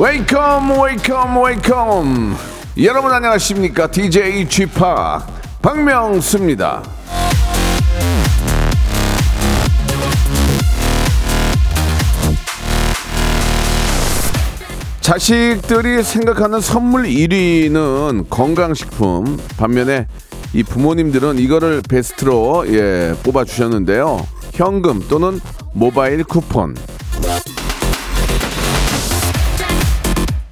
Welcome, welcome, welcome. 여러분 안녕하십니까? DJ Chip 박명수입니다. 자식들이 생각하는 선물 1위는 건강식품. 반면에 이 부모님들은 이거를 베스트로 예, 뽑아 주셨는데요. 현금 또는 모바일 쿠폰.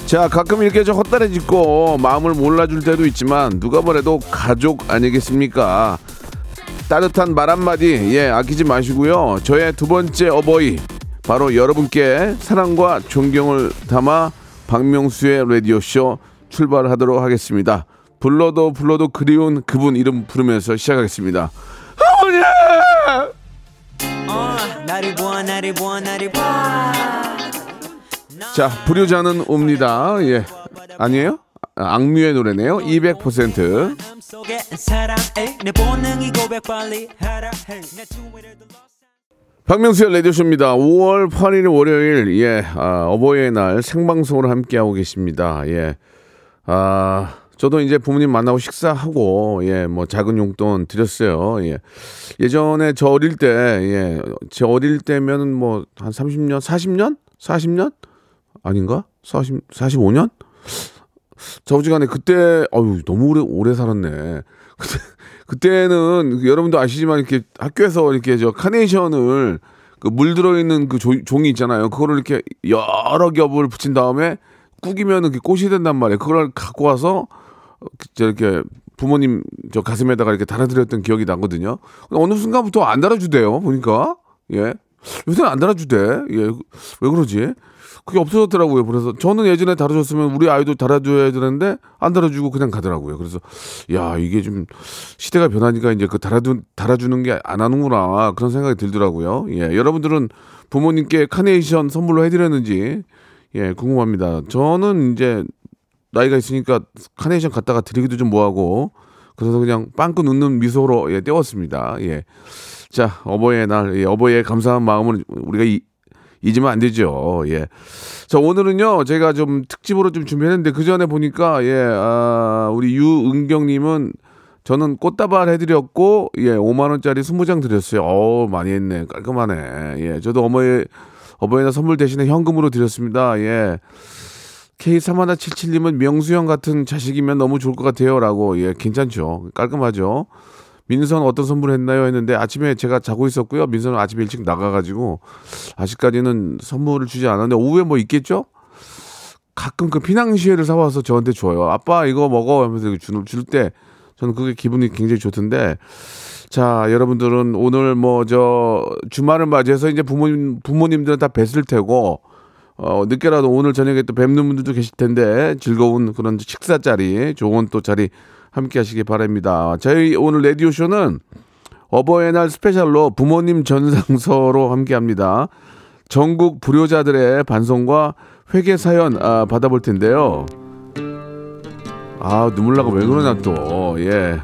자, 가끔 이렇게 좀 헛다리 짚고 마음을 몰라줄 때도 있지만 누가 뭐래도 가족 아니겠습니까? 따뜻한 말 한마디 예 아끼지 마시고요. 저의 두 번째 어버이 바로 여러분께 사랑과 존경을 담아 박명수의 라디오 쇼 출발하도록 하겠습니다. 불러도 불러도 그리운 그분 이름 부르면서 시작하겠습니다. 어머니! 나를 보아 나를 보아 나를 보아 자, 불효자는 옵니다. 예. 아니에요? 아, 악뮤의 노래네요. 200%. 남 속에 사랑해 내 본능이 고백 빨리 하라 해내 주위를 둘러싸 박명수의 라디오쇼입니다. 5월 8일 월요일, 예, 아, 어버이의 날 생방송으로 함께하고 계십니다. 예. 아, 저도 이제 부모님 만나고 식사하고, 예, 뭐 작은 용돈 드렸어요. 예. 예전에 저 어릴 때, 예, 제 어릴 때면은 뭐한 30년, 40년? 40년? 아닌가? 40, 45년? 저지간에 그때, 어유 너무 오래, 오래 살았네. 그때, 그때는 여러분도 아시지만 이렇게 학교에서 이렇게 저 카네이션을 그 물 들어있는 그 조- 종이 있잖아요. 그거를 이렇게 여러 겹을 붙인 다음에 꾸기면은 그 꽃이 된단 말이에요. 그걸 갖고 와서 저렇게 부모님 저 가슴에다가 이렇게 달아드렸던 기억이 나거든요. 어느 순간부터 안 달아주대요. 보니까 예 요새는 안 달아주대. 예 왜 그러지? 그게 없어졌더라고요. 그래서 저는 예전에 달아줬으면 우리 아이도 달아줘야 되는데 안 달아주고 그냥 가더라고요. 그래서 야 이게 좀 시대가 변하니까 이제 그 달아주, 달아주는 게 안 하는구나 그런 생각이 들더라고요. 예 여러분들은 부모님께 카네이션 선물로 해드렸는지 예 궁금합니다. 저는 이제 나이가 있으니까 카네이션 갖다가 드리기도 좀 뭐하고 그래서 그냥 빵꾸 웃는 미소로 예, 떼웠습니다. 예. 자 어버이의 날 예, 어버이의 감사한 마음을 우리가 이, 잊으면 안 되죠. 예. 자 오늘은요 제가 좀 특집으로 좀 준비했는데 그 전에 보니까 예 아, 우리 유은경님은 저는 꽃다발 해드렸고 예 5만 원짜리 20장 드렸어요. 어 많이 했네 깔끔하네. 예 저도 어머니 어버이날 선물 대신에 현금으로 드렸습니다. 예. K3177님은 명수형 같은 자식이면 너무 좋을 것 같아요. 라고. 예, 괜찮죠. 깔끔하죠. 민선 어떤 선물 했나요? 했는데 아침에 제가 자고 있었고요. 민선은 아침에 일찍 나가가지고 아직까지는 선물을 주지 않았는데 오후에 뭐 있겠죠? 가끔 그 피낭시에를 사와서 저한테 줘요. 아빠 이거 먹어 하면서 줄, 줄때 저는 그게 기분이 굉장히 좋던데 자 여러분들은 오늘 뭐 저 주말을 맞이해서 이제 부모님 부모님들은 다 뵀을 테고 어, 늦게라도 오늘 저녁에 또 뵙는 분들도 계실 텐데 즐거운 그런 식사 자리, 좋은 또 자리 함께 하시기 바랍니다. 저희 오늘 라디오쇼는 어버이날 스페셜로 부모님 전상서로 함께 합니다. 전국 불효자들의 반성과 회개 사연 아, 받아볼 텐데요. 아, 눈물 나고 왜 그러냐 또. 예.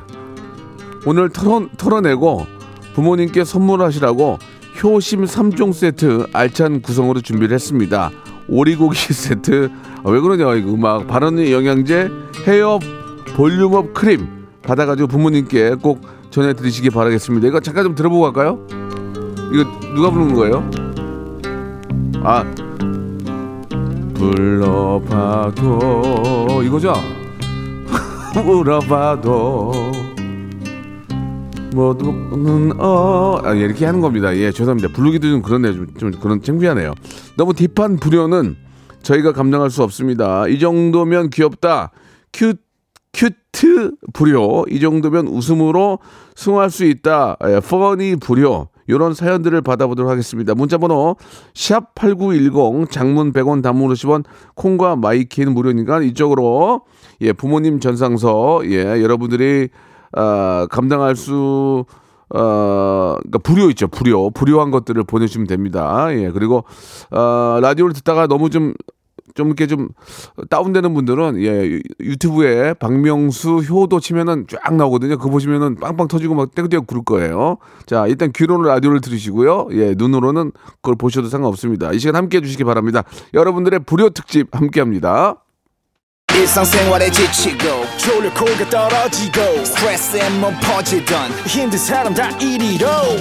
오늘 털어, 털어내고 부모님께 선물하시라고 효심 3종 세트 알찬 구성으로 준비를 했습니다. 오리고기 세트 아, 왜 그러냐 이거 음악 바른 영양제 헤어 볼륨업 크림 받아가지고 부모님께 꼭 전해드리시기 바라겠습니다. 이거 잠깐 좀 들어보고 갈까요? 이거 누가 부르는 거예요? 아 불러봐도 이거죠? 울어봐도 못 오실 어 아, 예, 이렇게 하는 겁니다. 예, 죄송합니다. 부르기도 좀 그러네요. 좀, 좀 그런 창피하네요. 너무 deep한 불효는 저희가 감당할 수 없습니다. 이 정도면 귀엽다. cu- cute 불효. 이 정도면 웃음으로 승화할 수 있다. 예, funny 불효. 이런 사연들을 받아보도록 하겠습니다. 문자번호 샵 #8910 장문 100원, 단문 50원, 콩과 마이키는 무료니까 이쪽으로 예 부모님 전상서 예 여러분들이 아, 감당할 수 어, 그러니까 불효 있죠, 불효. 불효한 것들을 보내주시면 됩니다. 예, 그리고, 어, 라디오를 듣다가 너무 좀 좀 이렇게 좀 다운되는 분들은 예 유튜브에 박명수 효도 치면은 쫙 나오거든요. 그거 보시면은 빵빵 터지고 막 떼굴떼굴 구를 거예요. 자 일단 귀로는 라디오를 들으시고요. 예 눈으로는 그걸 보셔도 상관없습니다. 이 시간 함께 해 주시기 바랍니다. 여러분들의 불효 특집 함께합니다. 지치고, 떨어지고, 퍼지던,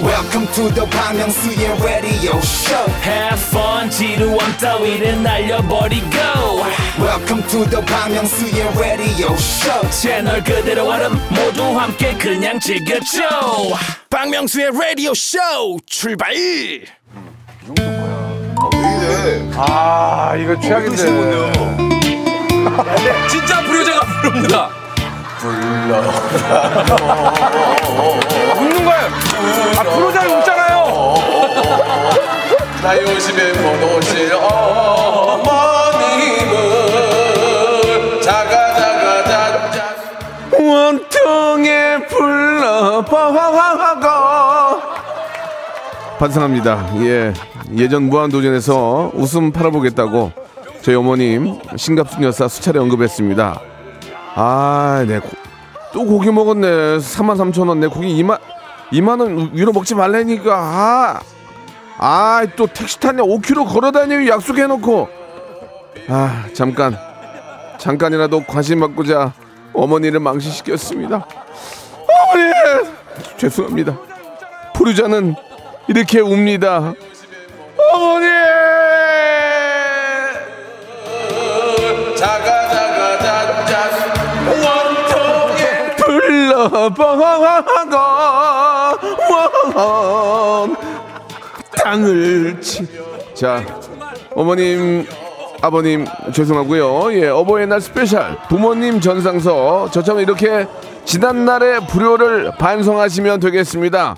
welcome to the Bang radio show Have fun 지 따위를 날려버리고 welcome to the Myung-soo's radio show 채널 그대로 얼음 모두 함께 그냥 즐겨줘 박명수의 라디오 쇼 출발 아 이거 최악인데. 진짜 불효자가 부릅니다 웃는 거예요. 아 프로자를 웃잖아요. 나이 오십에 못 오실 어머님을 자가 자가 자자 원통에 불러봐가 반성합니다. 예 예전 무한도전에서 웃음 팔아보겠다고 저희 어머님 신갑순 여사 수차례 언급했습니다. 아, 네. 고- 또 고기 먹었네. 3만 3천 원. 내 고기 2만 2만 원 위로 먹지 말라니까. 아, 아, 또 택시 타냐? 5km 걸어다니고 약속해놓고. 아, 잠깐, 잠깐이라도 관심 받고자 어머니를 망신시켰습니다. 어머니, 죄송합니다. 부르자는 이렇게 웁니다. 어머니. 땅을 치. 자 어머님 아버님 죄송하고요. 예 어버이날 스페셜 부모님 전상서 저처럼 이렇게 지난날의 불효를 반성하시면 되겠습니다.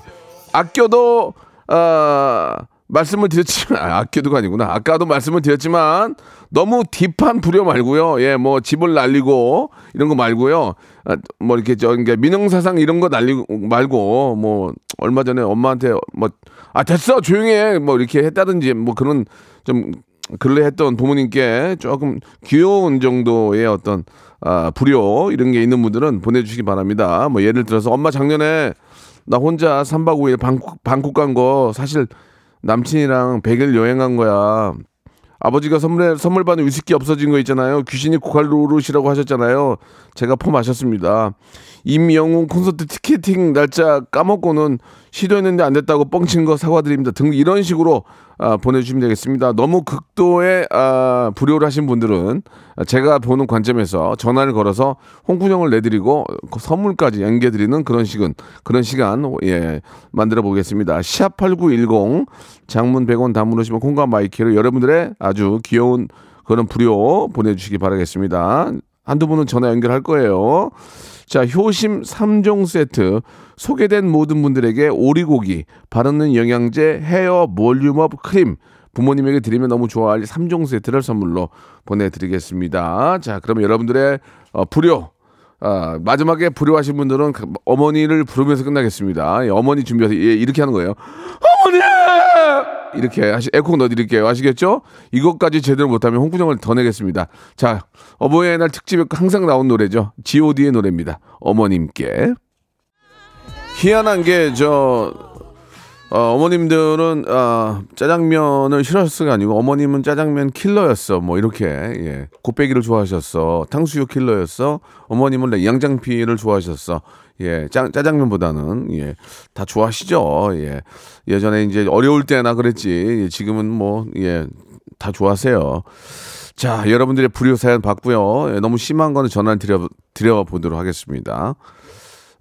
아껴도 어, 말씀을 드렸지만 아, 아껴도가 아니구나. 아까도 말씀을 드렸지만 너무 deep한 불효 말고요. 예, 뭐 집을 날리고 이런 거 말고요. 아, 뭐 이렇게 저 이게 민형사상 이런 거 날리고 말고 뭐 얼마 전에 엄마한테 뭐 아 됐어 조용히 해 뭐 이렇게 했다든지 뭐 그런 좀 근래 했던 부모님께 조금 귀여운 정도의 어떤 아, 불효 이런 게 있는 분들은 보내주시기 바랍니다. 뭐 예를 들어서 엄마 작년에 나 혼자 3박 5일 방콕, 방콕 간 거 사실 남친이랑 100일 여행 간 거야. 아버지가 선물 선물 받은 위스키 없어진 거 있잖아요. 귀신이 고칼 노릇이라고 하셨잖아요. 제가 포 마셨습니다. 임영웅 콘서트 티켓팅 날짜 까먹고는 시도했는데 안 됐다고 뻥친 거 사과드립니다. 등 이런 식으로 아, 보내주시면 되겠습니다. 너무 극도의 아, 불효를 하신 분들은 제가 보는 관점에서 전화를 걸어서 혼구녕을 내드리고 그 선물까지 연계드리는 그런 시간 그런 시간 예 만들어 보겠습니다. 샵8910 장문 100원 단문 50원 콩과 마이키로 여러분들의 아주 귀여운 그런 불효 보내주시기 바라겠습니다. 한두 분은 전화 연결할 거예요. 자, 효심 3종 세트 소개된 모든 분들에게 오리고기, 바르는 영양제, 헤어 몰륨업 크림 부모님에게 드리면 너무 좋아할 3종 세트를 선물로 보내드리겠습니다. 자, 그러면 여러분들의 어, 불효 아, 마지막에 불효하신 분들은 그 어머니를 부르면서 끝나겠습니다. 예, 어머니 준비해서 예, 이렇게 하는 거예요. 어머니! 이렇게 하시, 에코 넣어드릴게요. 아시겠죠? 이것까지 제대로 못하면 홍구정을 더 내겠습니다. 자, 어버이날 특집에 항상 나온 노래죠. G.O.D의 노래입니다. 어머님께. 희한한 게, 저, 어, 어머님들은 아, 짜장면을 싫어하셨을 게 아니고 어머님은 짜장면 킬러였어. 뭐 이렇게 예. 곱빼기를 좋아하셨어. 탕수육 킬러였어. 어머님은 양장피를 좋아하셨어. 예, 짜, 짜장면보다는 예, 다 좋아하시죠. 예, 예전에 이제 어려울 때나 그랬지. 예, 지금은 뭐 예, 다 좋아하세요. 자, 여러분들의 불효 사연 봤고요. 예, 너무 심한 거는 전화 드려 드려 보도록 하겠습니다.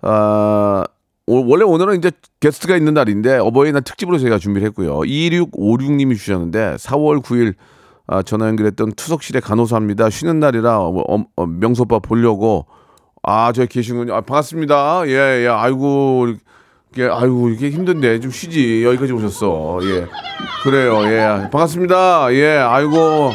아, 오- 원래 오늘은 이제 게스트가 있는 날인데 어버이날 특집으로 저희가 준비를 했고요. 2656님이 주셨는데 4월 9일 아, 전화 연결했던 투석실의 간호사입니다. 쉬는 날이라 어, 어, 어, 명수 오빠 보려고 아, 저기 계시군요. 아, 반갑습니다. 예, 예. 아이고 이게 아이고 이게 힘든데 좀 쉬지. 여기까지 오셨어. 예. 그래요. 예. 반갑습니다. 예. 아이고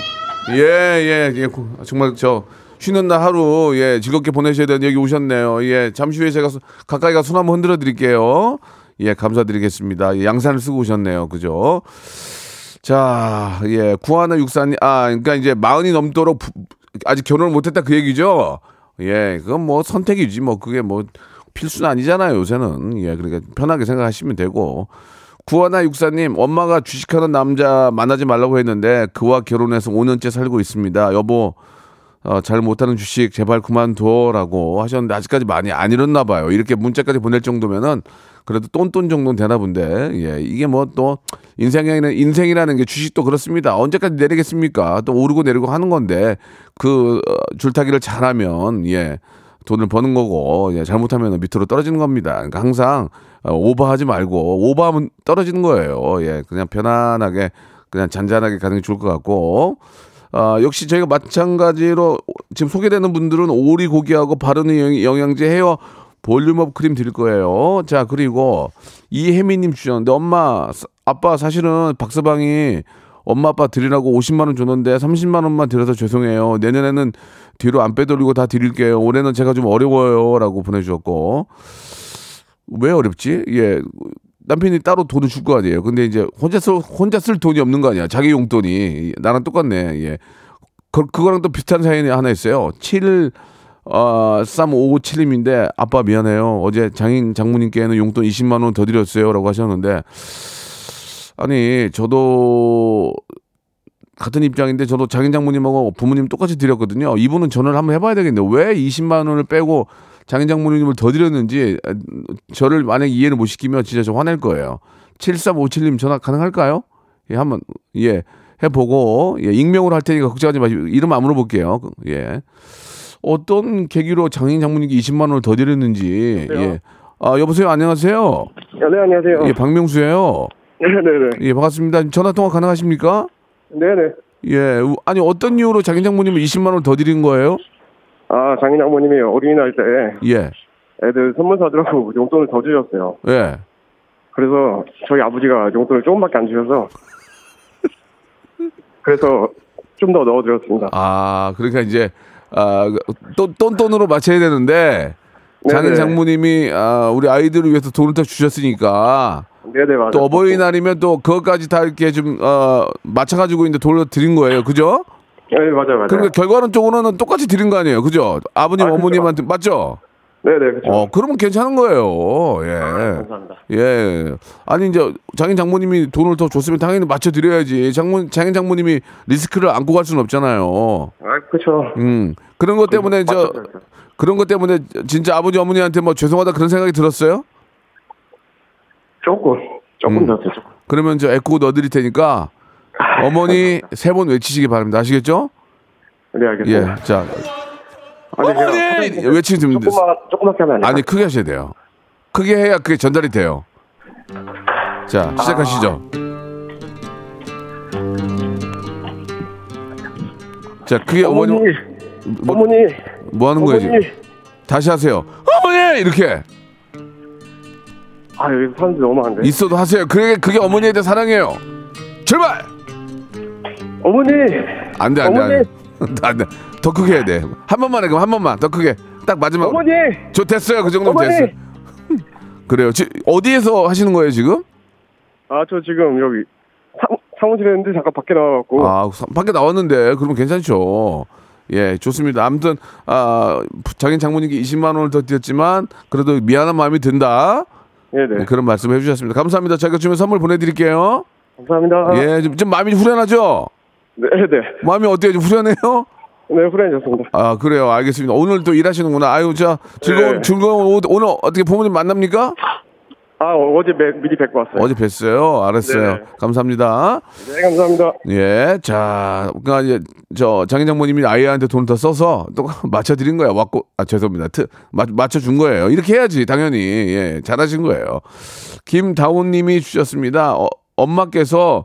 예, 예. 예. 고- 정말 저 쉬는 날 하루 예 즐겁게 보내셔야 되는데 여기 오셨네요. 예 잠시 후에 제가 수- 가까이 가서 손 한번 흔들어 드릴게요. 예 감사드리겠습니다. 예, 양산을 쓰고 오셨네요. 그죠? 자, 예, 구하나 육사님, 아, 그러니까 이제 마흔이 넘도록 부- 아직 결혼을 못했다 그 얘기죠. 예, 그건 뭐 선택이지, 뭐 그게 뭐 필수는 아니잖아요, 요새는. 예, 그러니까 편하게 생각하시면 되고. 구하나 육사님, 엄마가 주식하는 남자 만나지 말라고 했는데 그와 결혼해서 5년째 살고 있습니다. 여보, 어, 잘 못하는 주식 제발 그만둬라고 하셨는데 아직까지 많이 안 이뤘나 봐요. 이렇게 문자까지 보낼 정도면은 그래도 똔똔 정도는 되나 본데 예 이게 뭐 또 인생이라는 인생이라는 게 주식도 그렇습니다. 언제까지 내리겠습니까? 또 오르고 내리고 하는 건데 그 어, 줄타기를 잘하면 예 돈을 버는 거고 예, 잘못하면 밑으로 떨어지는 겁니다. 그러니까 항상 어, 오버하지 말고 오버하면 떨어지는 거예요. 예 그냥 편안하게 그냥 잔잔하게 가는 게 좋을 것 같고 아, 역시 저희가 마찬가지로 지금 소개되는 분들은 오리 고기하고 바르는 영- 영양제 헤어 볼륨업 크림 드릴 거예요. 자, 그리고 이혜미님 주셨는데 엄마, 사- 아빠 사실은 박서방이 엄마 아빠 드리라고 50만 원 줬는데 30만 원만 드려서 죄송해요. 내년에는 뒤로 안 빼돌리고 다 드릴게요. 올해는 제가 좀 어려워요라고 보내주셨고 왜 어렵지? 예. 남편이 따로 돈을 줄 거 아니에요. 근데 이제 혼자 쓸, 혼자 쓸 돈이 없는 거 아니야. 자기 용돈이. 나랑 똑같네. 예. 그, 그거랑 또 비슷한 사연이 하나 있어요. 7, 어, 3557님인데, 아빠 미안해요. 어제 장인 장모님께는 용돈 20만원 더 드렸어요. 라고 하셨는데, 아니, 저도 같은 입장인데, 저도 장인 장모님하고 부모님 똑같이 드렸거든요. 이분은 전화를 한번 해봐야 되겠네요. 왜 20만 원을 빼고 장인 장 모님을 더 드렸는지, 아, 저를 만약에 이해를 못 시키면 진짜 저 화낼 거예요. 7357님 전화 가능할까요? 예, 한번, 예, 해보고, 예, 익명으로 할 테니까 걱정하지 마시고, 이름 안 물어볼게요. 예. 어떤 계기로 장인 장모님께 20만 원을 더 드렸는지, 예. 아, 여보세요? 안녕하세요? 네, 안녕하세요. 예, 박명수예요 네네네. 예, 반갑습니다. 전화 통화 가능하십니까? 네네. 예, 우- 아니, 어떤 이유로 장인 장모님을 20만 원을 더 드린 거예요? 아, 장인 장모님이 어린이날 때 예, 애들 선물 사주라고 용돈을 더 주셨어요. 예. 그래서 저희 아버지가 용돈을 조금밖에 안 주셔서 그래서 좀 더 넣어드렸습니다. 아, 그러니까 이제, 아, 또, 똔똔으로 맞춰야 되는데, 장인 네네. 장모님이, 아, 우리 아이들을 위해서 돈을 더 주셨으니까, 네네, 맞아요. 또 어버이날이면 또 그것까지 다 이렇게 좀, 어, 맞춰가지고 이제 돈을 드린 거예요. 그죠? 네, 맞아요, 맞아요. 그러니까 결과론적으로는 똑같이 드린 거 아니에요. 그죠? 아버님, 아. 어머님한테, 맞죠? 네네, 그렇죠. 어, 그러면 괜찮은 거예요. 예. 감사합니다. 예. 아니, 이제 장인 장모님이 돈을 더 줬으면 당연히 맞춰 드려야지. 장모, 장인 장모님이 리스크를 안고 갈 수는 없잖아요. 아, 그렇죠. 음. 그런 것 때문에 저. 그런 것 때문에 진짜 아버지 어머니한테 뭐 죄송하다 그런 생각이 들었어요? 조금, 조금 음. 넣었어요, 조금. 그러면 저 에코 넣어 드릴 테니까 어머니 세 번 외치시기 바랍니다. 아시겠죠? 네, 알겠습니다. 예. 자, 아니, 어머니! 외치시면 됩니다. 조금만, 조그맣게 하면 안 돼요? 아니 크게 하셔야 돼요. 크게 해야 그게 전달이 돼요. 자 시작하시죠. 자 크게 어머니 어머니, 뭐, 어머니, 뭐 하는 거예요 지금? 어머니. 다시 하세요. 어머니 이렇게 아, 여기 사람들이 너무 많은데. 있어도 하세요. 그게 그게 어머니에 대한 사랑이에요. 출발. 어머니! 안돼 안돼! 안돼 안돼 더 크게 해야 돼. 한 번만 해 그럼 한 번만 더 크게 딱 마지막. 어머니! 저 됐어요 그 정도면 어머니! 됐어요. 그래요. 지, 어디에서 하시는 거예요 지금? 아, 저 지금 여기 사, 사무실에 있는데 잠깐 밖에 나와갖고. 아, 사- 밖에 나왔는데 그러면 괜찮죠. 예, 좋습니다. 아무튼 아, 장인 장모님께 20만 원을 더 드렸지만 그래도 미안한 마음이 든다. 네네. 네, 그런 말씀 해주셨습니다. 감사합니다. 저희가 주면 선물 보내드릴게요. 감사합니다. 예, 좀, 좀 마음이 후련하죠? 네 네. 마음이 어때요? 좀 후련해요? 네, 후련해졌습니다. 아, 그래요. 알겠습니다. 오늘 또 일하시는구나. 아유, 자, 즐거운, 네. 즐거운, 오늘 어떻게 부모님 만납니까? 아, 어제 매, 미리 뵙고 왔어요. 어제 뵀어요. 알았어요. 네. 감사합니다. 네, 감사합니다. 예, 자, 그니까 이제 저 장인 장모님이 아이한테 돈을 더 써서 또 맞춰드린 거야. 왔고, 아 죄송합니다. 트, 맞, 맞춰준 거예요. 이렇게 해야지 당연히 예, 잘하신 거예요. 김다운님이 주셨습니다. 어, 엄마께서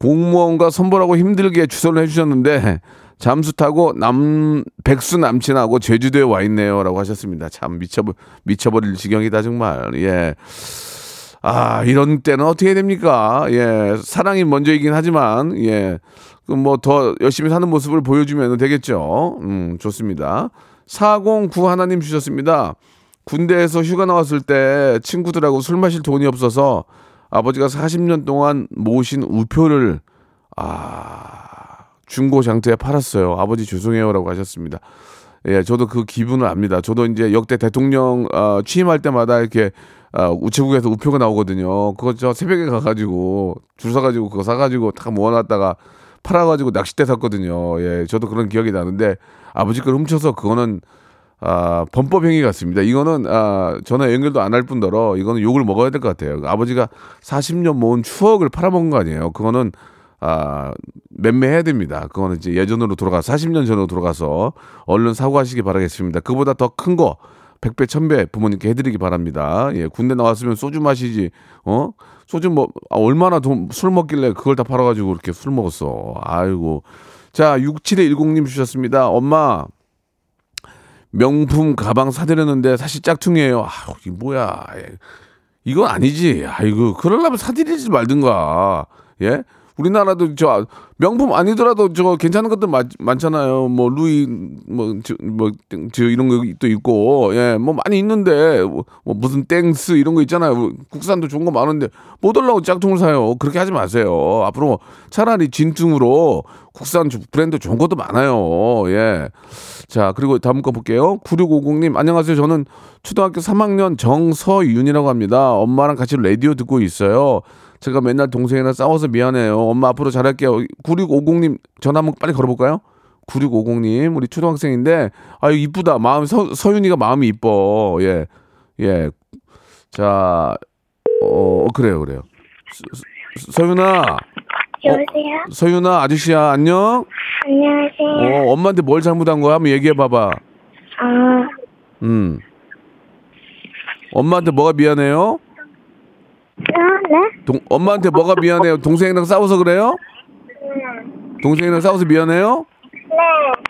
공무원과 선보라고 힘들게 주선을 해주셨는데 잠수 타고 남 백수 남친하고 제주도에 와 있네요라고 하셨습니다. 참 미쳐 미쳐버릴 지경이다 정말. 예. 아, 이런 때는 어떻게 됩니까? 예, 사랑이 먼저이긴 하지만, 예, 뭐 더 열심히 사는 모습을 보여주면 되겠죠. 음, 좋습니다. 409 하나님 주셨습니다. 군대에서 휴가 나왔을 때 친구들하고 술 마실 돈이 없어서 아버지가 40년 동안 모신 우표를 아, 중고 장터에 팔았어요. 아버지 죄송해요라고 하셨습니다. 예, 저도 그 기분을 압니다. 저도 이제 역대 대통령 어, 취임할 때마다 이렇게 어, 우체국에서 우표가 나오거든요. 그거 저 새벽에 가가지고 줄 서가지고 그거 사가지고 다 모아놨다가 팔아가지고 낚싯대 샀거든요. 예, 저도 그런 기억이 나는데 아버지 걸 훔쳐서 그거는 아, 범법 행위 같습니다. 이거는 아, 전화 연결도 안 할 뿐더러 이거는 욕을 먹어야 될 것 같아요. 아버지가 40년 모은 추억을 팔아먹은 거 아니에요. 그거는 아, 맴매해야 됩니다. 그거는 이제 예전으로 돌아가 40년 전으로 돌아가서 얼른 사과하시기 바라겠습니다. 그보다 더 큰 거 100배, 1000배 부모님께 해드리기 바랍니다. 예, 군대 나왔으면 소주 마시지, 어? 소주 뭐, 아, 얼마나 돈, 술 먹길래 그걸 다 팔아가지고 이렇게 술 먹었어. 아이고. 자, 6710님 주셨습니다. 엄마, 명품 가방 사드렸는데 사실 짝퉁이에요. 아, 이게 뭐야. 예. 이건 아니지. 아이고, 그러려면 사드리지 말든가. 예? 우리나라도 저 명품 아니더라도 저 괜찮은 것들 많, 많잖아요. 뭐 루이 뭐저 뭐, 저 이런 것도 있고 예, 뭐 많이 있는데 뭐, 뭐 무슨 땡스 이런 거 있잖아요. 국산도 좋은 거 많은데 뭐 하려고 짝퉁을 사요. 그렇게 하지 마세요. 앞으로 차라리 진퉁으로 국산 브랜드 좋은 것도 많아요. 예. 자, 그리고 다음 거 볼게요. 9650님, 안녕하세요. 저는 초등학교 3학년 정서윤이라고 합니다. 엄마랑 같이 라디오 듣고 있어요. 제가 맨날 동생이랑 싸워서 미안해요. 엄마 앞으로 잘할게요. 9650님 전화 한번 빨리 걸어볼까요? 9650님, 우리 초등학생인데, 아유, 이쁘다. 마음, 서, 서윤이가 마음이 이뻐. 예, 예. 자, 어, 그래요, 그래요. 서, 서윤아, 여보세요? 서윤아, 아저씨야, 안녕? 안녕하세요. 어, 엄마한테 뭘 잘못한 거야? 한번 얘기해 봐봐. 아, 음. 엄마한테 뭐가 미안해요? 어, 네? 동, 엄마한테 뭐가 미안해요? 동생이랑 싸워서 그래요? 동생이랑 싸워서 미안해요? 네.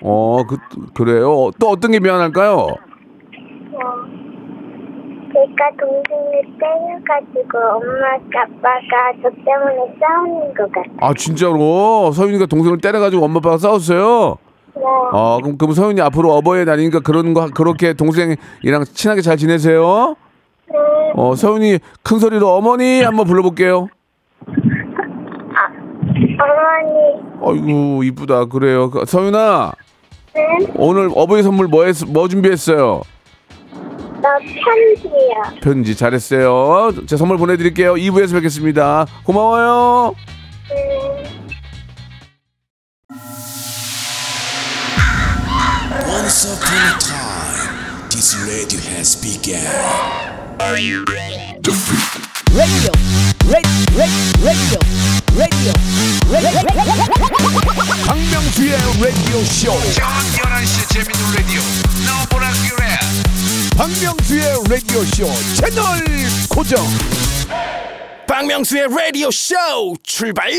어, 그, 그래요? 또 어떤 게 미안할까요? 뭐, 제가 동생을 때려가지고 엄마 아빠가 저 때문에 싸우는 것 같아요. 아, 진짜로? 서윤이가 동생을 때려가지고 엄마 아빠가 싸웠어요? 네. 어, 그럼, 그럼 서윤이 앞으로 어버이에 다니니까 그런 거, 그렇게 동생이랑 친하게 잘 지내세요? 네. 어, 서윤이 큰 소리로 어머니 한번 불러볼게요. 어머니, 아이고, 이쁘다. 그래요. 그, 서윤아, 네? 오늘 어버이 선물 뭐, 했, 뭐 준비했어요? 너 편지요. 편지 잘했어요. 제 선물 보내드릴게요. 2부에서 뵙겠습니다. 고마워요. 네. Once upon a time, this radio has begun. 박명수의 라디오 쇼. 박명수의 라디오 쇼 채널 고정. 박명수의 라디오 쇼 출발!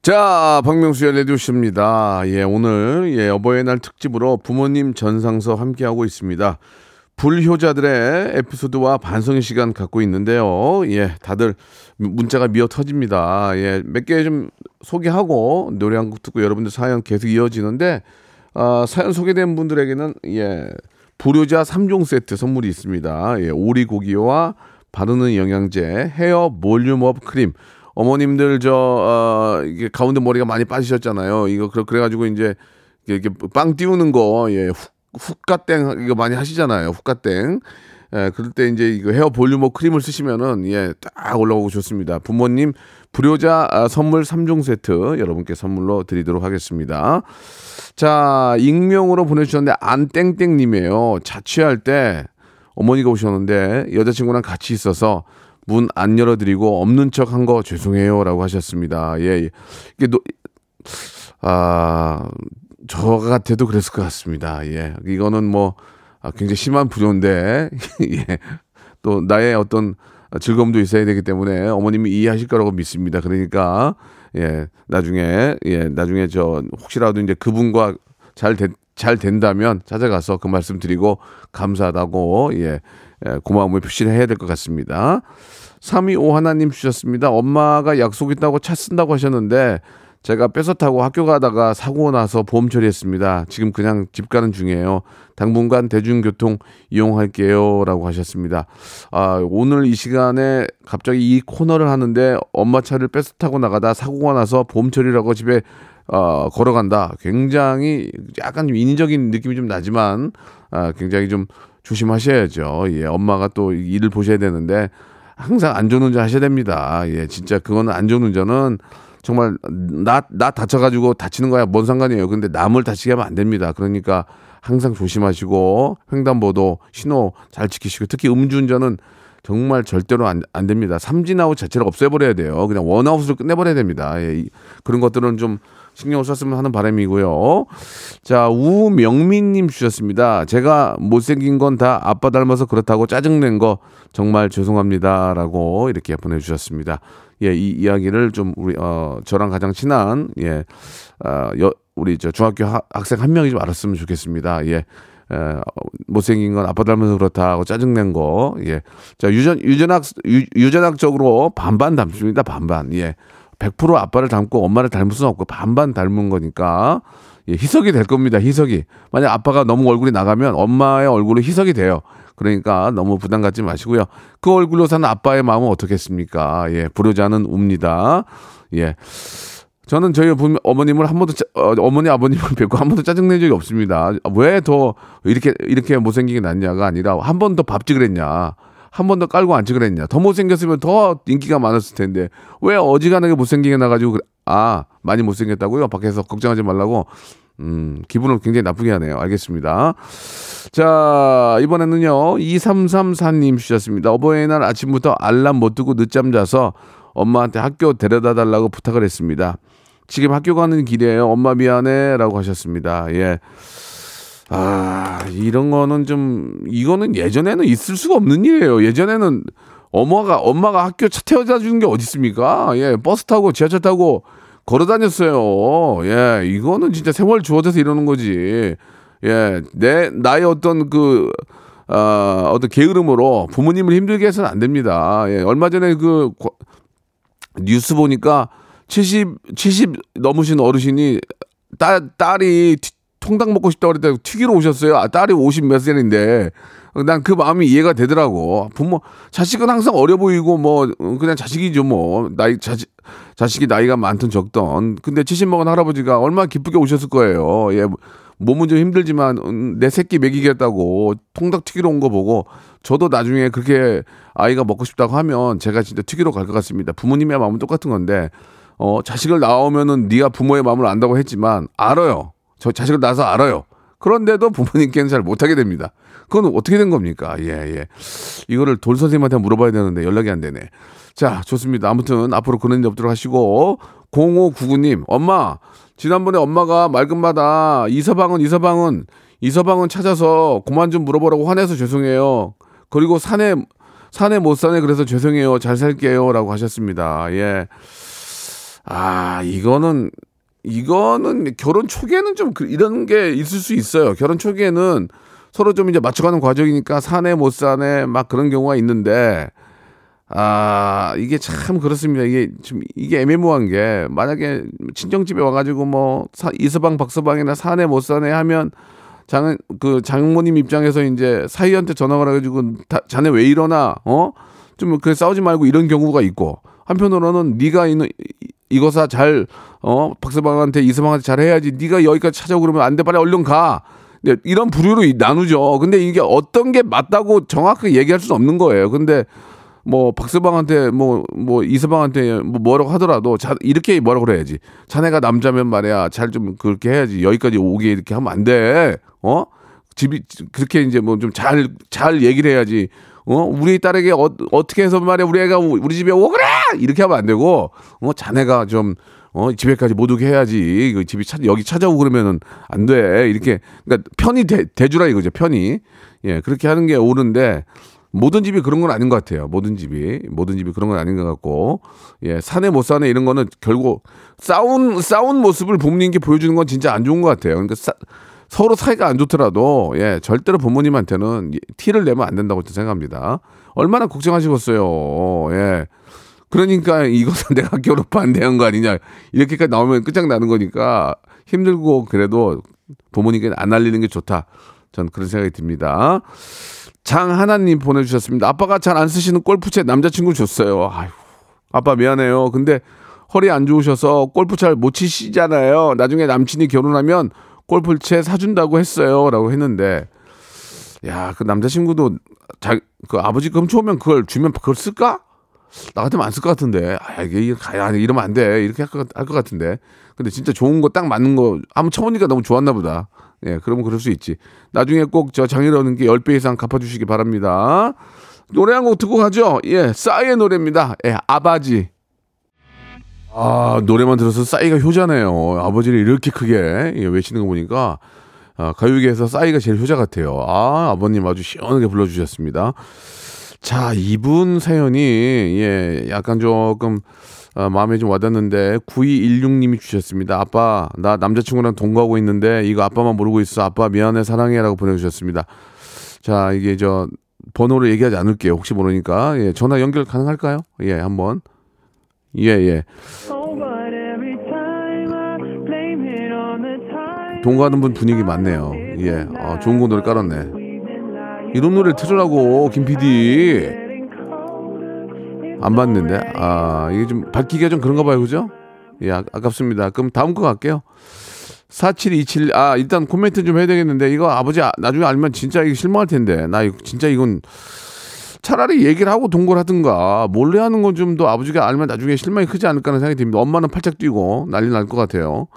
자, 박명수의 라디오 쇼입니다. 예, 오늘 예, 어버이날 특집으로 부모님 전상서 함께 하고 있습니다. 불효자들의 에피소드와 반성의 시간 갖고 있는데요. 예, 다들 문자가 미어 터집니다. 예, 몇 개 좀 소개하고 노래 한 곡 듣고 여러분들 사연 계속 이어지는데 아, 사연 소개된 분들에게는 예, 불효자 3종 세트 선물이 있습니다. 예, 오리고기와 바르는 영양제, 헤어 볼륨업 크림. 어머님들 저 어, 이게 가운데 머리가 많이 빠지셨잖아요. 이거 그래 그래가지고 이제 이렇게 빵 띄우는 거 예, 훅, 훅가땡 이거 많이 하시잖아요. 훅가땡. 예, 그럴 때 이제 이거 헤어 볼륨업 크림을 쓰시면은 예, 딱 올라오고 좋습니다. 부모님 불효자 아, 선물 3종 세트 여러분께 선물로 드리도록 하겠습니다. 자, 익명으로 보내주셨는데 안땡땡님이에요. 자취할 때 어머니가 오셨는데 여자친구랑 같이 있어서 문 안 열어드리고 없는 척 한 거 죄송해요라고 하셨습니다. 예, 이게 노, 아, 저 같아도 그랬을 것 같습니다. 예, 이거는 뭐 아, 굉장히 심한 불효인데 예, 또 나의 어떤 즐거움도 있어야 되기 때문에 어머님이 이해하실 거라고 믿습니다. 그러니까 예, 나중에 예, 나중에 저 혹시라도 이제 그분과 잘 된, 잘 된다면 찾아가서 그 말씀 드리고 감사하다고 예, 예 고마움을 표시를 해야 될 것 같습니다. 325 하나님 주셨습니다. 엄마가 약속 있다고 차 쓴다고 하셨는데 제가 뺏어 타고 학교 가다가 사고 나서 보험 처리했습니다. 지금 그냥 집 가는 중이에요. 당분간 대중교통 이용할게요 라고 하셨습니다. 아, 오늘 이 시간에 갑자기 이 코너를 하는데 엄마 차를 뺏어 타고 나가다 사고가 나서 보험 처리라고 집에 어, 걸어간다. 굉장히 약간 좀 인위적인 느낌이 좀 나지만 아, 굉장히 좀 조심하셔야죠. 예, 엄마가 또 일을 보셔야 되는데 항상 안전운전 하셔야 됩니다. 예, 진짜 그거는 안전운전은 정말 나, 나 다쳐가지고 다치는 거야 뭔 상관이에요. 근데 남을 다치게 하면 안 됩니다. 그러니까 항상 조심하시고 횡단보도 신호 잘 지키시고 특히 음주운전은 정말 절대로 안, 안 됩니다. 삼진아웃 자체를 없애버려야 돼요. 그냥 원아웃으로 끝내버려야 됩니다. 예, 이- 그런 것들은 좀 신경을 썼으면 하는 바람이고요. 자, 우명민님 주셨습니다. 제가 못생긴 건 다 아빠 닮아서 그렇다고 짜증낸 거 정말 죄송합니다 라고 이렇게 보내주셨습니다. 예, 이 이야기를 좀 우리 어 저랑 가장 친한 예, 어, 여, 우리 저 중학교 하- 학생 한 명이 좀 알았으면 좋겠습니다. 예. 에, 어, 못생긴 건 아빠 닮아서 그렇다 하고 짜증낸 거. 예. 자, 유전, 유전학, 유, 유전학적으로 반반 닮습니다. 반반. 예. 100% 아빠를 닮고 엄마를 닮을 수는 없고 반반 닮은 거니까 예, 희석이 될 겁니다. 희석이. 만약 아빠가 너무 얼굴이 나가면 엄마의 얼굴은 희석이 돼요. 그러니까 너무 부담 갖지 마시고요. 그 얼굴로 사는 아빠의 마음은 어떻겠습니까? 예, 않은 웁니다. 예. 저는 저희 부- 어머님을 한 번도 짜- 어, 어머니 아버님을 뵙고 한 번도 짜증낸 적이 없습니다. 왜 더 이렇게 이렇게 못생기게 났냐가 아니라 한 번 더밥 찍으랬냐. 한 번 더 깔고 앉지 그랬냐. 더 못생겼으면 더 인기가 많았을 텐데 왜 어지간하게 못생기게 나가지고 아 많이 못생겼다고요? 밖에서 걱정하지 말라고 음 기분을 굉장히 나쁘게 하네요. 알겠습니다. 자 이번에는요 2334님 주셨습니다. 어버이날 아침부터 알람 못 듣고 늦잠 자서 엄마한테 학교 데려다 달라고 부탁을 했습니다. 지금 학교 가는 길이에요. 엄마 미안해 라고 하셨습니다. 예. 아, 이런 거는 좀 이거는 예전에는 있을 수가 없는 일이에요. 예전에는 엄마가 엄마가 학교 차 태워다 주는 게 어디 있습니까? 예, 버스 타고 지하철 타고 걸어 다녔어요. 예, 이거는 진짜 세월 주어져서 이러는 거지. 예, 내 나의 어떤 그 아, 어떤 게으름으로 부모님을 힘들게 해서는 안 됩니다. 예, 얼마 전에 그 과- 뉴스 보니까 70, 70 넘으신 어르신이 딸, 딸이 튀- 통닭 먹고 싶다고 그랬다고 튀기러 오셨어요. 아, 딸이 50몇 살인데. 난 그 마음이 이해가 되더라고. 부모, 자식은 항상 어려 보이고 뭐, 어, 그냥 자식이죠 뭐. 나이, 자식, 자식이 나이가 많든 적던. 근데 70 먹은 할아버지가 얼마나 기쁘게 오셨을 거예요. 예. 몸은 좀 힘들지만 음, 내 새끼 먹이겠다고 통닭 튀기러 온 거 보고 저도 나중에 그렇게 아이가 먹고 싶다고 하면 제가 진짜 튀기러 갈 것 같습니다. 부모님의 마음은 똑같은 건데 어 자식을 낳으면은 네가 부모의 마음을 안다고 했지만 알아요. 저 자식을 낳아서 알아요. 그런데도 부모님께는 잘 못하게 됩니다. 그건 어떻게 된 겁니까? 예, 예. 이거를 돌 선생님한테 물어봐야 되는데 연락이 안 되네. 자, 좋습니다. 아무튼 앞으로 그런 일 없도록 하시고 0599님, 엄마, 지난번에 엄마가 말끝마다 이서방은 이서방은 이서방은 찾아서 그만 좀 물어보라고 화내서 죄송해요. 그리고 산에 산에 못 사네 그래서 죄송해요. 잘 살게요라고 하셨습니다. 예. 아, 이거는 이거는 결혼 초기에는 좀 그- 이런 게 있을 수 있어요. 결혼 초기에는 서로 좀 이제 맞춰가는 과정이니까 사내 못 사내 막 그런 경우가 있는데 아 이게 참 그렇습니다. 이게 좀 이게 애매모호한 게 만약에 친정집에 와가지고 뭐 사, 이서방 박서방이나 사내 못 사내 하면 장 그 장모님 입장에서 이제 사위한테 전화가 해가지고 다, 자네 왜 이러나 어 좀 그 싸우지 말고 이런 경우가 있고 한편으로는 네가 있는 이- 이거사 잘 어? 박서방한테 이서방한테 잘 해야지. 네가 여기까지 찾아오고 그러면 안 돼. 빨리 얼른 가. 네, 이런 부류로 이- 나누죠. 근데 이게 어떤 게 맞다고 정확하게 얘기할 수는 없는 거예요. 근데 뭐 박서방한테 뭐뭐 이서방한테 뭐 뭐라고 하더라도 자 이렇게 뭐라고 그래야지. 자네가 남자면 말이야. 잘 좀 그렇게 해야지. 여기까지 오게 이렇게 하면 안 돼. 어? 집이 그렇게 이제 뭐 좀 잘잘 얘기를 해야지. 어? 우리 딸에게 어, 어떻게 해서 말이야. 우리 애가 우- 우리 집에 오거라 이렇게 하면 안 되고. 어? 자네가 좀 어, 집에까지 못 오게 해야지. 그 집이 찾, 여기 찾아오고 그러면은 안 돼. 이렇게, 그러니까 편이 대, 대주라 이거죠. 편이. 예, 그렇게 하는 게 옳은데, 모든 집이 그런 건 아닌 것 같아요. 모든 집이. 모든 집이 그런 건 아닌 것 같고, 예, 사내 못 사내 이런 거는 결국 싸운, 싸운 모습을 부모님께 보여주는 건 진짜 안 좋은 것 같아요. 그러니까 싸, 서로 사이가 안 좋더라도, 예, 절대로 부모님한테는 이- 티를 내면 안 된다고 생각합니다. 얼마나 걱정하시겠어요. 예. 그러니까 이것은 내가 결혼 반대한 거 아니냐. 이렇게까지 나오면 끝장나는 거니까 힘들고 그래도 부모님께 안 알리는 게 좋다. 전 그런 생각이 듭니다. 장하나님 보내주셨습니다. 아빠가 잘 안 쓰시는 골프채 남자친구 줬어요. 아휴, 아빠 미안해요. 근데 허리 안 좋으셔서 골프 잘 못 치시잖아요. 나중에 남친이 결혼하면 골프채 사준다고 했어요. 라고 했는데, 야, 그 남자친구도 자, 그 아버지 금초 오면 그걸 주면 그걸 쓸까? 나 같으면 안 쓸 것 같은데. 아, 이게, 야, 이러면 안 돼. 이렇게 할 것, 할것 같은데. 근데 진짜 좋은 거 딱 맞는 거 한번 쳐보니까 너무 좋았나 보다. 예, 그러면 그럴 수 있지. 나중에 꼭 저 장인어른 게 10배 이상 갚아주시기 바랍니다. 노래 한 곡 듣고 가죠. 예, 싸이의 노래입니다. 예, 아바지. 아, 노래만 들어서 싸이가 효자네요. 아버지를 이렇게 크게 예, 외치는 거 보니까 아, 가요계에서 싸이가 제일 효자 같아요. 아, 아버님 아주 시원하게 불러주셨습니다. 자, 이분 사연이, 예, 약간 조금, 아, 마음에 좀 와닿는데, 9216님이 주셨습니다. 아빠, 나 남자친구랑 동거하고 있는데, 이거 아빠만 모르고 있어. 아빠 미안해, 사랑해. 라고 보내주셨습니다. 자, 이게 저, 번호를 얘기하지 않을게요. 혹시 모르니까. 예, 전화 연결 가능할까요? 예, 한번. 예, 예. 동거하는 분 분위기 많네요. 예, 아, 좋은 거 노래 깔았네. 이런 노래 틀으라고 김 PD 안 봤는데 아 이게 좀 밝히기가 좀 그런가 봐요 그죠? 예 아, 아깝습니다. 그럼 다음 거 갈게요. 4727, 아, 일단 코멘트 좀 해야 되겠는데, 이거 아버지 아- 나중에 알면 진짜 이거 실망할 텐데, 나 이거 진짜 이건 차라리 얘기를 하고 동거를 하든가, 몰래 하는 건 좀 더 아버지가 알면 나중에 실망이 크지 않을까 하는 생각이 듭니다. 엄마는 팔짝 뛰고 난리 날 것 같아요.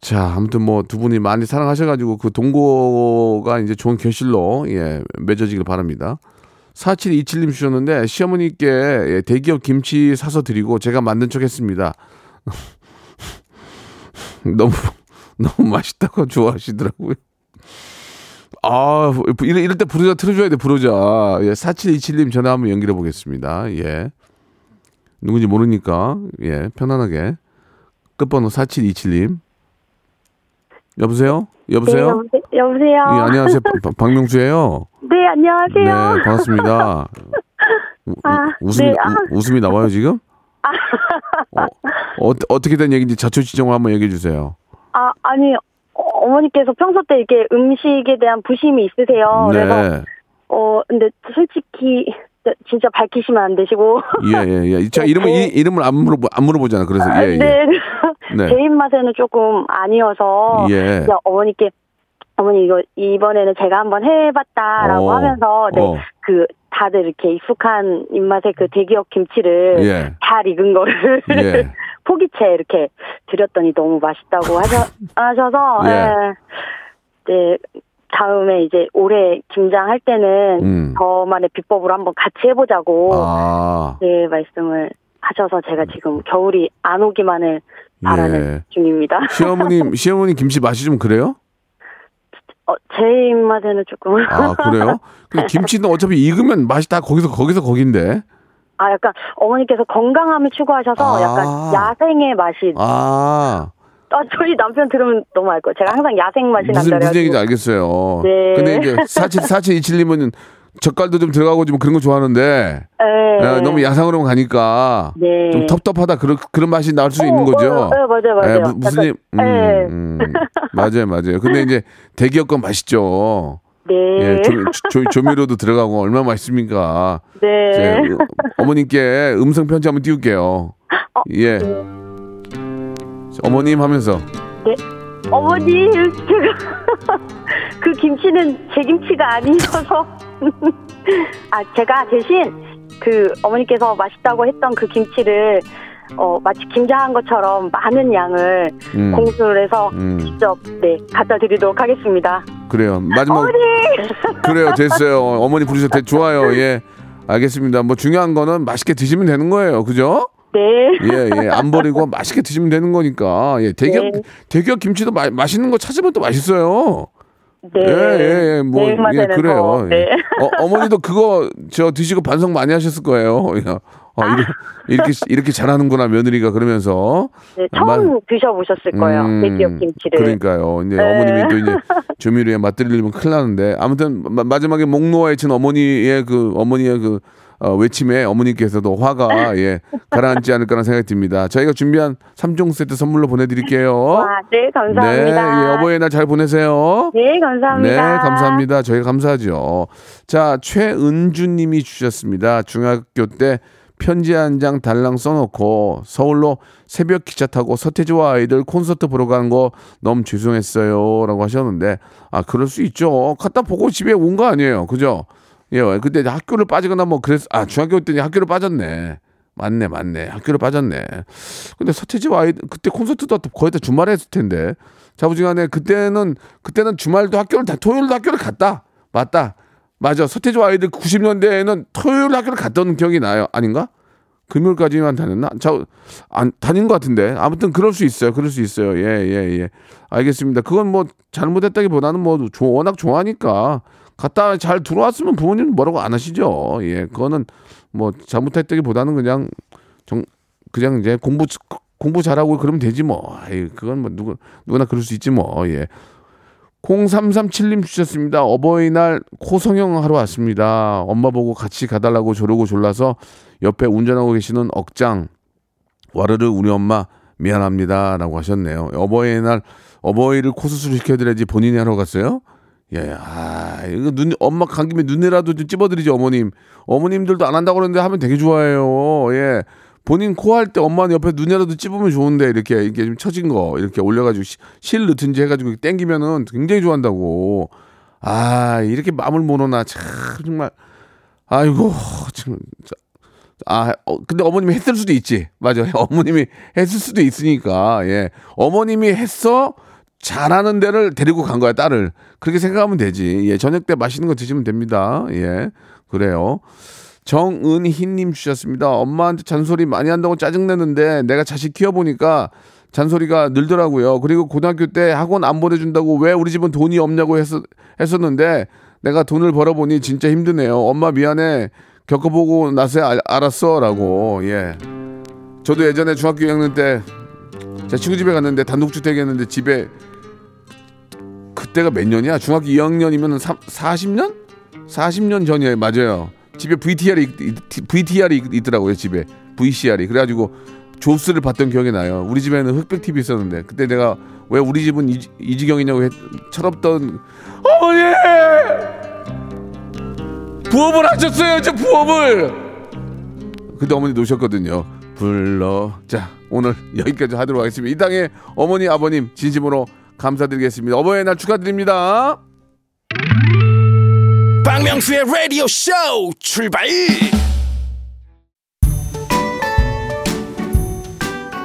자, 아무튼 뭐 두 분이 많이 사랑하셔가지고 그 동거가 이제 좋은 결실로 예, 맺어지길 바랍니다. 4727님 주셨는데 시어머니께 예, 대기업 김치 사서 드리고 제가 만든 척 했습니다. 너무, 너무 맛있다고 좋아하시더라고요. 아, 이럴, 이럴 때 부르자 틀어줘야 돼, 부르자. 예, 4727님 전화 한번 연결해 보겠습니다. 예. 누군지 모르니까, 예, 편안하게. 끝번호 4727님. 여보세요? 여보세요? 네, 여보세- 여보세요. 예, 안녕하세요. 박- 박- 박명수예요. 네, 안녕하세요. 네, 반갑습니다. 우, 아, 웃음이, 네, 아. 우- 웃음이 나와요, 지금? 어, 어, 떻게된 얘기인지 자초지종을 한번 얘기해 주세요. 아, 아니, 어, 어머니께서 평소 때 이렇게 음식에 대한 부심이 있으세요. 그래서, 네. 어, 근데 솔직히, 진짜 밝히시면 안 되시고. 예, 예, 예. 자, 이름을, 이, 이름을 안, 물어보, 안 물어보잖아. 그래서, 예, 예. 네. 네. 제 입맛에는 조금 아니어서. 예. 어머니께, 어머니 이거 이번에는 제가 한번 해봤다라고 어, 하면서, 네. 어. 그, 다들 이렇게 익숙한 입맛의 그 대기업 김치를 예. 잘 익은 거를 예. 포기채 이렇게 드렸더니 너무 맛있다고 하셔, 하셔서, 예. 예. 네, 다음에 이제 올해 김장할 때는 음. 저만의 비법으로 한번 같이 해보자고 아, 네 말씀을 하셔서 제가 지금 겨울이 안 오기만을 바라는 예. 중입니다. 시어머님, 시어머님 김치 맛이 좀 그래요? 어, 제 입맛에는 조금 아, 그래요? 김치는 어차피 익으면 맛이 다 거기서, 거기서 거긴데. 아 약간 어머니께서 건강함을 추구하셔서 아. 약간 야생의 맛이 아, 아 저희 남편 들으면 너무 알 거예요. 제가 항상 야생 맛이 난다 무슨 얘기인지 알겠어요. 네. 근데 이제 47, 4727님은 젓갈도 좀 들어가고 좀 그런 거 좋아하는데, 네. 예, 너무 야상으로 가니까 네. 좀 텁텁하다 그런 그런 맛이 날수 있는 어, 거죠. 어, 네, 맞아요, 맞아요. 예, 무- 무슨 일, 음, 네. 음, 맞아요, 맞아요. 근데 이제 대기업 건 맛있죠. 네. 예, 조, 조, 조미료도 들어가고 얼마나 맛있습니까? 네. 제 어머님께 음성 편지 한번 띄울게요. 어. 예. 어머님 하면서 어머니, 제가 그 김치는 제 김치가 아니어서 아 제가 대신 그 어머니께서 맛있다고 했던 그 김치를 어 마치 김장한 것처럼 많은 양을 음, 공수를 해서 음, 직접 네 갖다 드리도록 하겠습니다. 그래요. 마지막 그래요. 됐어요. 어머니 부르셔도 돼. 좋아요. 예. 알겠습니다. 뭐 중요한 거는 맛있게 드시면 되는 거예요. 그죠? 네. 예, 예. 안 버리고 맛있게 드시면 되는 거니까. 예. 대기업, 네. 대기업 김치도 마, 맛있는 거 찾으면 또 맛있어요. 네. 예, 예, 예. 뭐, 내 예, 입맛에는 그래요. 더, 네. 예. 어, 어머니도 그거 저 드시고 반성 많이 하셨을 거예요. 야, 어, 이렇게, 이렇게, 이렇게 잘하는구나, 며느리가 그러면서. 네, 처음 만- 드셔보셨을 거예요. 음, 대기업 김치를. 그러니까요. 이제 네. 어머님이 또 이제 조미료에 맛들이려면 큰일 나는데 아무튼 마, 마지막에 목 놓아 해친 어머니의 그 어머니의 그 어, 외침에 어머니께서도 화가 예 가라앉지 않을까라는 생각이 듭니다. 저희가 준비한 3종 세트 선물로 보내드릴게요. 와, 네, 네, 감사합니다. 예, 어버이날 잘 보내세요. 네, 감사합니다. 네, 감사합니다. 저희가 감사하죠. 자, 최은주님이 주셨습니다. 중학교 때 편지 한 장 달랑 써놓고 서울로 새벽 기차 타고 서태지와 아이들 콘서트 보러 간 거 너무 죄송했어요 라고 하셨는데 아 그럴 수 있죠. 갖다 보고 집에 온 거 아니에요, 그죠? 예, 그때 학교를 빠지거나 뭐 그랬 아 중학교 때니 학교를 빠졌네. 맞네, 맞네. 학교를 빠졌네. 근데 서태지와 아이들 그때 콘서트도 거의 다 주말에 했을 텐데. 자부지간에 그때는 그때는 주말도 학교를 다 토요일도 학교를 갔다. 맞다. 맞아. 서태지와 아이들 90년대에는 토요일 학교를 갔던 기억이 나요. 아닌가? 금요일까지만 다녔나? 자, 안 다닌 것 같은데. 아무튼 그럴 수 있어요. 그럴 수 있어요. 예, 예, 예. 알겠습니다. 그건 뭐 잘못했다기 보다는 뭐 조- 워낙 좋아하니까 갔다 잘 들어왔으면 부모님 뭐라고 안 하시죠. 예, 그거는 뭐 잘못했다기보다는 그냥 정 그냥 이제 공부 공부 잘하고 그러면 되지 뭐. 아이, 그건 뭐 누구 누구나 그럴 수 있지 뭐. 예. 0337님 주셨습니다. 어버이날 코성형 하러 왔습니다. 엄마 보고 같이 가달라고 조르고 졸라서 옆에 운전하고 계시는 억장 와르르 우리 엄마 미안합니다라고 하셨네요. 어버이날 어버이를 코 수술 시켜드려야지 본인이 하러 갔어요? 예, 아, 이거 눈, 엄마 간 김에 눈이라도 좀 찝어드리지, 어머님. 어머님들도 안 한다고 그러는데 하면 되게 좋아해요. 예. 본인 코 할 때 엄마는 옆에 눈이라도 찝으면 좋은데, 이렇게, 이렇게 좀 처진 거, 이렇게 올려가지고, 시- 실 넣든지 해가지고 땡기면은 굉장히 좋아한다고. 아, 이렇게 마음을 모르나, 참, 정말. 아이고, 참. 아, 어, 근데 어머님이 했을 수도 있지. 맞아요. 어머님이 했을 수도 있으니까, 예. 어머님이 했어, 잘하는 데를 데리고 간 거야, 딸을. 그렇게 생각하면 되지. 예, 저녁 때 맛있는 거 드시면 됩니다. 예, 그래요. 정은희님 주셨습니다. 엄마한테 잔소리 많이 한다고 짜증내는데 내가 자식 키워보니까 잔소리가 늘더라고요. 그리고 고등학교 때 학원 안 보내준다고 왜 우리 집은 돈이 없냐고 했, 했었는데 내가 돈을 벌어보니 진짜 힘드네요. 엄마 미안해. 겪어보고 나서 알, 알았어. 라고. 예. 저도 예전에 중학교 2학년 때 제 친구 집에 갔는데 단독주택이었는데 집에 그때가 몇 년이야? 중학교 2학년이면 40년? 40년 전이에요. 맞아요. 집에 VTR이 있- VTR이 있- 있더라고요. 집에 VCR이. 그래가지고 조스를 봤던 기억이 나요. 우리 집에는 흑백 TV 있었는데 그때 내가 왜 우리 집은 이, 이 지경이냐고 했, 철없던 어머니 부업을 하셨어요. 저 부업을. 근데 어머니 노셨거든요. 불러. 자, 오늘 여기까지 하도록 하겠습니다. 이 땅에 어머니, 아버님 진심으로 감사드리겠습니다. 어버이날 축하드립니다. 박명수의 라디오 쇼 출발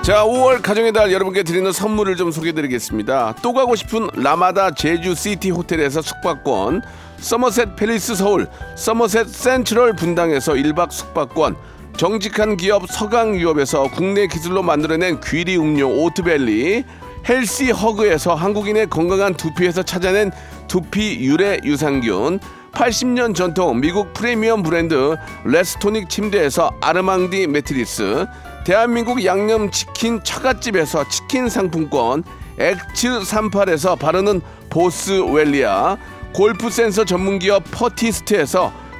자, 5월 가정의 달 여러분께 드리는 선물을 좀 소개드리겠습니다. 또 가고 싶은 라마다 제주 시티 호텔에서 숙박권, 서머셋 팰리스 서울, 서머셋 센트럴 분당에서 1박 숙박권, 정직한 기업 서강유업에서 국내 기술로 만들어낸 귀리 음료 오트밸리, 헬시 허그에서 한국인의 건강한 두피에서 찾아낸 두피 유래 유산균, 80년 전통 미국 프리미엄 브랜드 레스토닉 침대에서 아르망디 매트리스, 대한민국 양념치킨 처갓집에서 치킨 상품권, 엑츠 38에서 바르는 보스웰리아, 골프 센서 전문기업 퍼티스트에서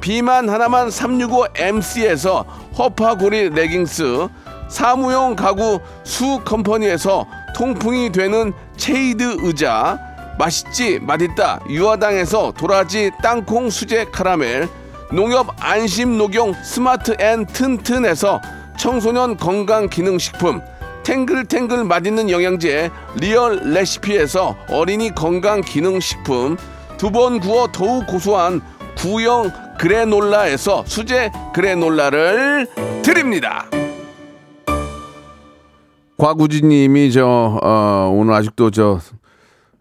비만 하나만 365MC에서 허파고리 레깅스, 사무용 가구 수 컴퍼니에서 통풍이 되는 체이드 의자, 맛있지 맛있다 유화당에서 도라지 땅콩 수제 카라멜, 농협 안심 녹용 스마트 앤 튼튼에서 청소년 건강 기능 식품, 탱글탱글 맛있는 영양제 리얼 레시피에서 어린이 건강 기능 식품 두 번 구워 더욱 고소한 구형 그래놀라에서 수제 그래놀라를 드립니다. 과구지님이 저 어, 오늘 아직도 저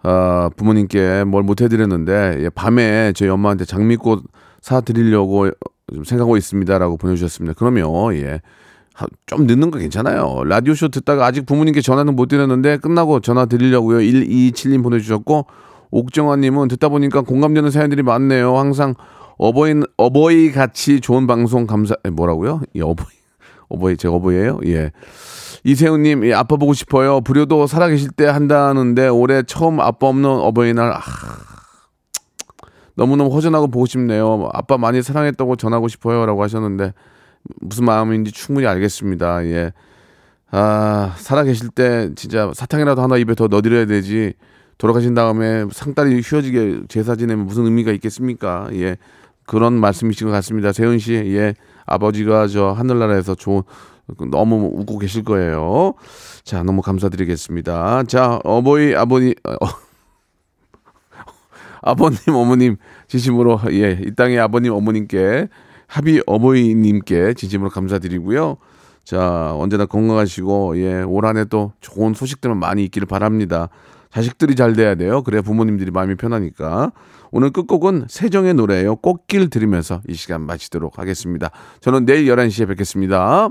어, 부모님께 뭘 못 해드렸는데 예, 밤에 저희 엄마한테 장미꽃 사 드리려고 좀 생각하고 있습니다라고 보내주셨습니다. 그러면 예. 하- 좀 늦는 거 괜찮아요. 라디오쇼 듣다가 아직 부모님께 전화는 못 드렸는데 끝나고 전화 드리려고요. 1227님 보내주셨고, 옥정아님은 듣다 보니까 공감되는 사연들이 많네요. 항상 어버이, 어버이 같이 좋은 방송 감사, 에, 뭐라고요? 이 어버이, 어버이, 제 어버이예요 예. 이세훈님, 예, 아빠 보고 싶어요. 불효도 살아계실 때 한다는데 올해 처음 아빠 없는 어버이날, 아, 너무너무 허전하고 보고 싶네요. 아빠 많이 사랑했다고 전하고 싶어요. 라고 하셨는데, 무슨 마음인지 충분히 알겠습니다. 예. 아, 살아계실 때 진짜 사탕이라도 하나 입에 더 넣어드려야 되지. 돌아가신 다음에 상다리 휘어지게 제사 지내면 무슨 의미가 있겠습니까? 예. 그런 말씀이신 것 같습니다. 세훈 씨, 예. 아버지가 저 하늘나라에서 좋은, 너무 웃고 계실 거예요. 자, 너무 감사드리겠습니다. 자, 어버이, 아버님, 어, 아버님, 어머님, 진심으로, 예, 이 땅의 아버님, 어머님께, 합의 어버이님께 진심으로 감사드리고요. 자, 언제나 건강하시고, 예, 올 한 해 또 좋은 소식들만 많이 있기를 바랍니다. 자식들이 잘 돼야 돼요. 그래야 부모님들이 마음이 편하니까. 오늘 끝곡은 세정의 노래예요. 꽃길 들으면서 이 시간 마치도록 하겠습니다. 저는 내일 11시에 뵙겠습니다.